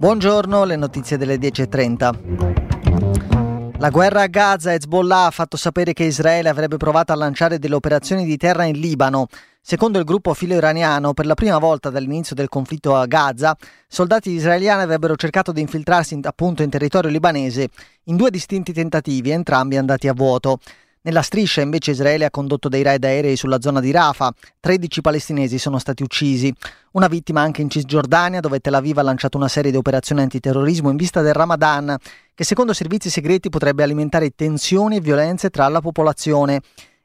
Buongiorno, le notizie delle 10.30. La guerra a Gaza, Hezbollah ha fatto sapere che Israele avrebbe provato a lanciare delle operazioni di terra in Libano. Secondo il gruppo filo iraniano, per la prima volta dall'inizio del conflitto a Gaza, soldati israeliani avrebbero cercato di infiltrarsi appunto in territorio libanese in due distinti tentativi, entrambi andati a vuoto. Nella striscia invece Israele ha condotto dei raid aerei sulla zona di Rafah. 13 palestinesi sono stati uccisi. Una vittima anche in Cisgiordania, dove Tel Aviv ha lanciato una serie di operazioni antiterrorismo in vista del Ramadan, che secondo servizi segreti potrebbe alimentare tensioni e violenze tra la popolazione.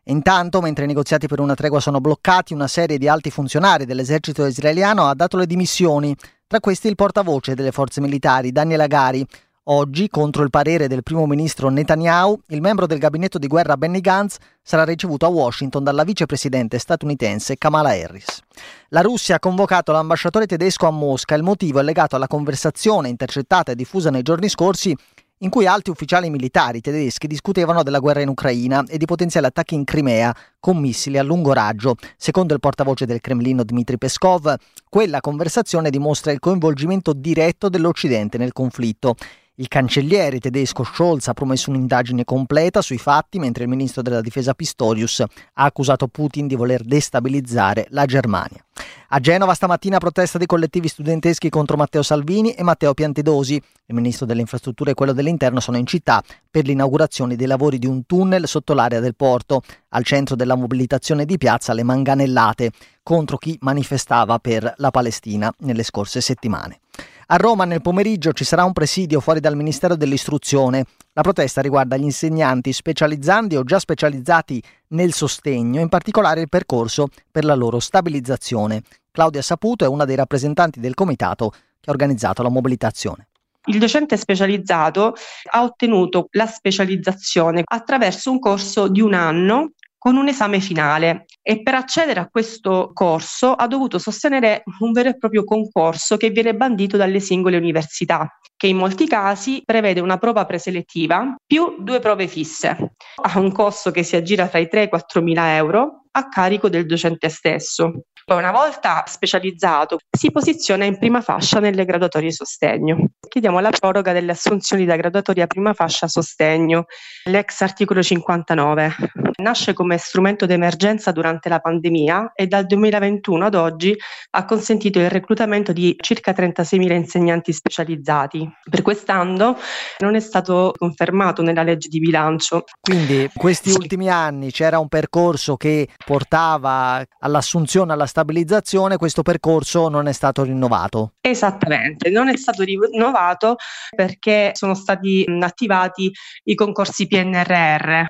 Intanto, mentre i negoziati per una tregua sono bloccati, una serie di alti funzionari dell'esercito israeliano ha dato le dimissioni. Tra questi il portavoce delle forze militari, Daniel Agari, Oggi, contro il parere del primo ministro Netanyahu, il membro del gabinetto di guerra Benny Gantz sarà ricevuto a Washington dalla vicepresidente statunitense Kamala Harris. La Russia ha convocato l'ambasciatore tedesco a Mosca. Il motivo è legato alla conversazione intercettata e diffusa nei giorni scorsi in cui alti ufficiali militari tedeschi discutevano della guerra in Ucraina e di potenziali attacchi in Crimea con missili a lungo raggio. Secondo il portavoce del Cremlino Dmitry Peskov, quella conversazione dimostra il coinvolgimento diretto dell'Occidente nel conflitto il cancelliere tedesco Scholz ha promesso un'indagine completa sui fatti, mentre il ministro della difesa Pistorius ha accusato Putin di voler destabilizzare la Germania. A Genova stamattina protesta dei collettivi studenteschi contro Matteo Salvini e Matteo Piantedosi. Il ministro delle infrastrutture e quello dell'interno sono in città per l'inaugurazione dei lavori di un tunnel sotto l'area del porto. Al centro della mobilitazione di piazza le manganellate contro chi manifestava per la Palestina nelle scorse settimane. A Roma nel pomeriggio ci sarà un presidio fuori dal Ministero dell'Istruzione. La protesta riguarda gli insegnanti specializzanti o già specializzati nel sostegno, in particolare il percorso per la loro stabilizzazione. Claudia Saputo è una dei rappresentanti del comitato che ha organizzato la mobilitazione. Il docente specializzato ha ottenuto la specializzazione attraverso un corso di un anno con un esame finale e per accedere a questo corso ha dovuto sostenere un vero e proprio concorso che viene bandito dalle singole università, che in molti casi prevede una prova preselettiva più due prove fisse. Ha un costo che si aggira tra i 3 e i 4 mila euro a carico del docente stesso. Poi una volta specializzato si posiziona in prima fascia nelle graduatorie sostegno. Chiediamo la proroga delle assunzioni da graduatoria prima fascia sostegno, l'ex articolo 59. Nasce come strumento d'emergenza durante la pandemia e dal 2021 ad oggi ha consentito il reclutamento di circa 36.000 insegnanti specializzati. Per quest'anno non è stato confermato nella legge di bilancio. Quindi questi sì. ultimi anni c'era un percorso che portava all'assunzione, alla stabilizzazione, questo percorso non è stato rinnovato. Esattamente, non è stato rinnovato perché sono stati attivati i concorsi PNRR,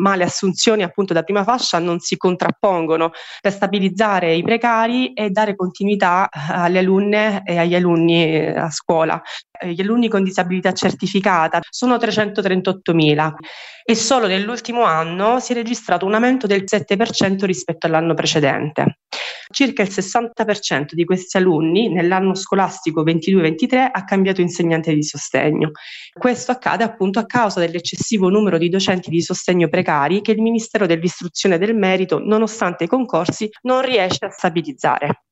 ma le assunzioni appunto da prima fascia non si contrappongono per stabilizzare i precari e dare continuità alle alunne e agli alunni eh, a scuola. Gli alunni con disabilità certificata sono 338.000 e solo nell'ultimo anno si è registrato un aumento del 7% rispetto all'anno precedente. Circa il 60% di questi alunni nell'anno scolastico 22-23 ha cambiato insegnante di sostegno. Questo accade appunto a causa dell'eccessivo numero di docenti di sostegno precari che il Ministero dell'Istruzione del Merito, nonostante i concorsi, non riesce a stabilizzare.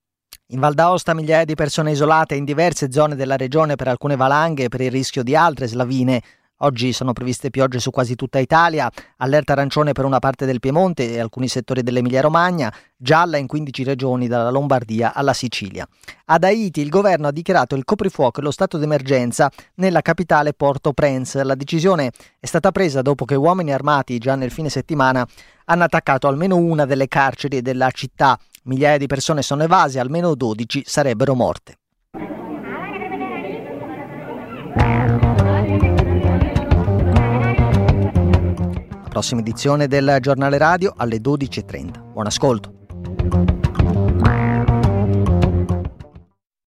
In Val d'Aosta migliaia di persone isolate in diverse zone della regione per alcune valanghe e per il rischio di altre slavine. Oggi sono previste piogge su quasi tutta Italia, allerta arancione per una parte del Piemonte e alcuni settori dell'Emilia-Romagna, gialla in 15 regioni dalla Lombardia alla Sicilia. Ad Haiti il governo ha dichiarato il coprifuoco e lo stato d'emergenza nella capitale Port-au-Prince. La decisione è stata presa dopo che uomini armati già nel fine settimana hanno attaccato almeno una delle carceri della città. Migliaia di persone sono evase, almeno 12 sarebbero morte. Prossima edizione del giornale radio alle 12.30. Buon ascolto.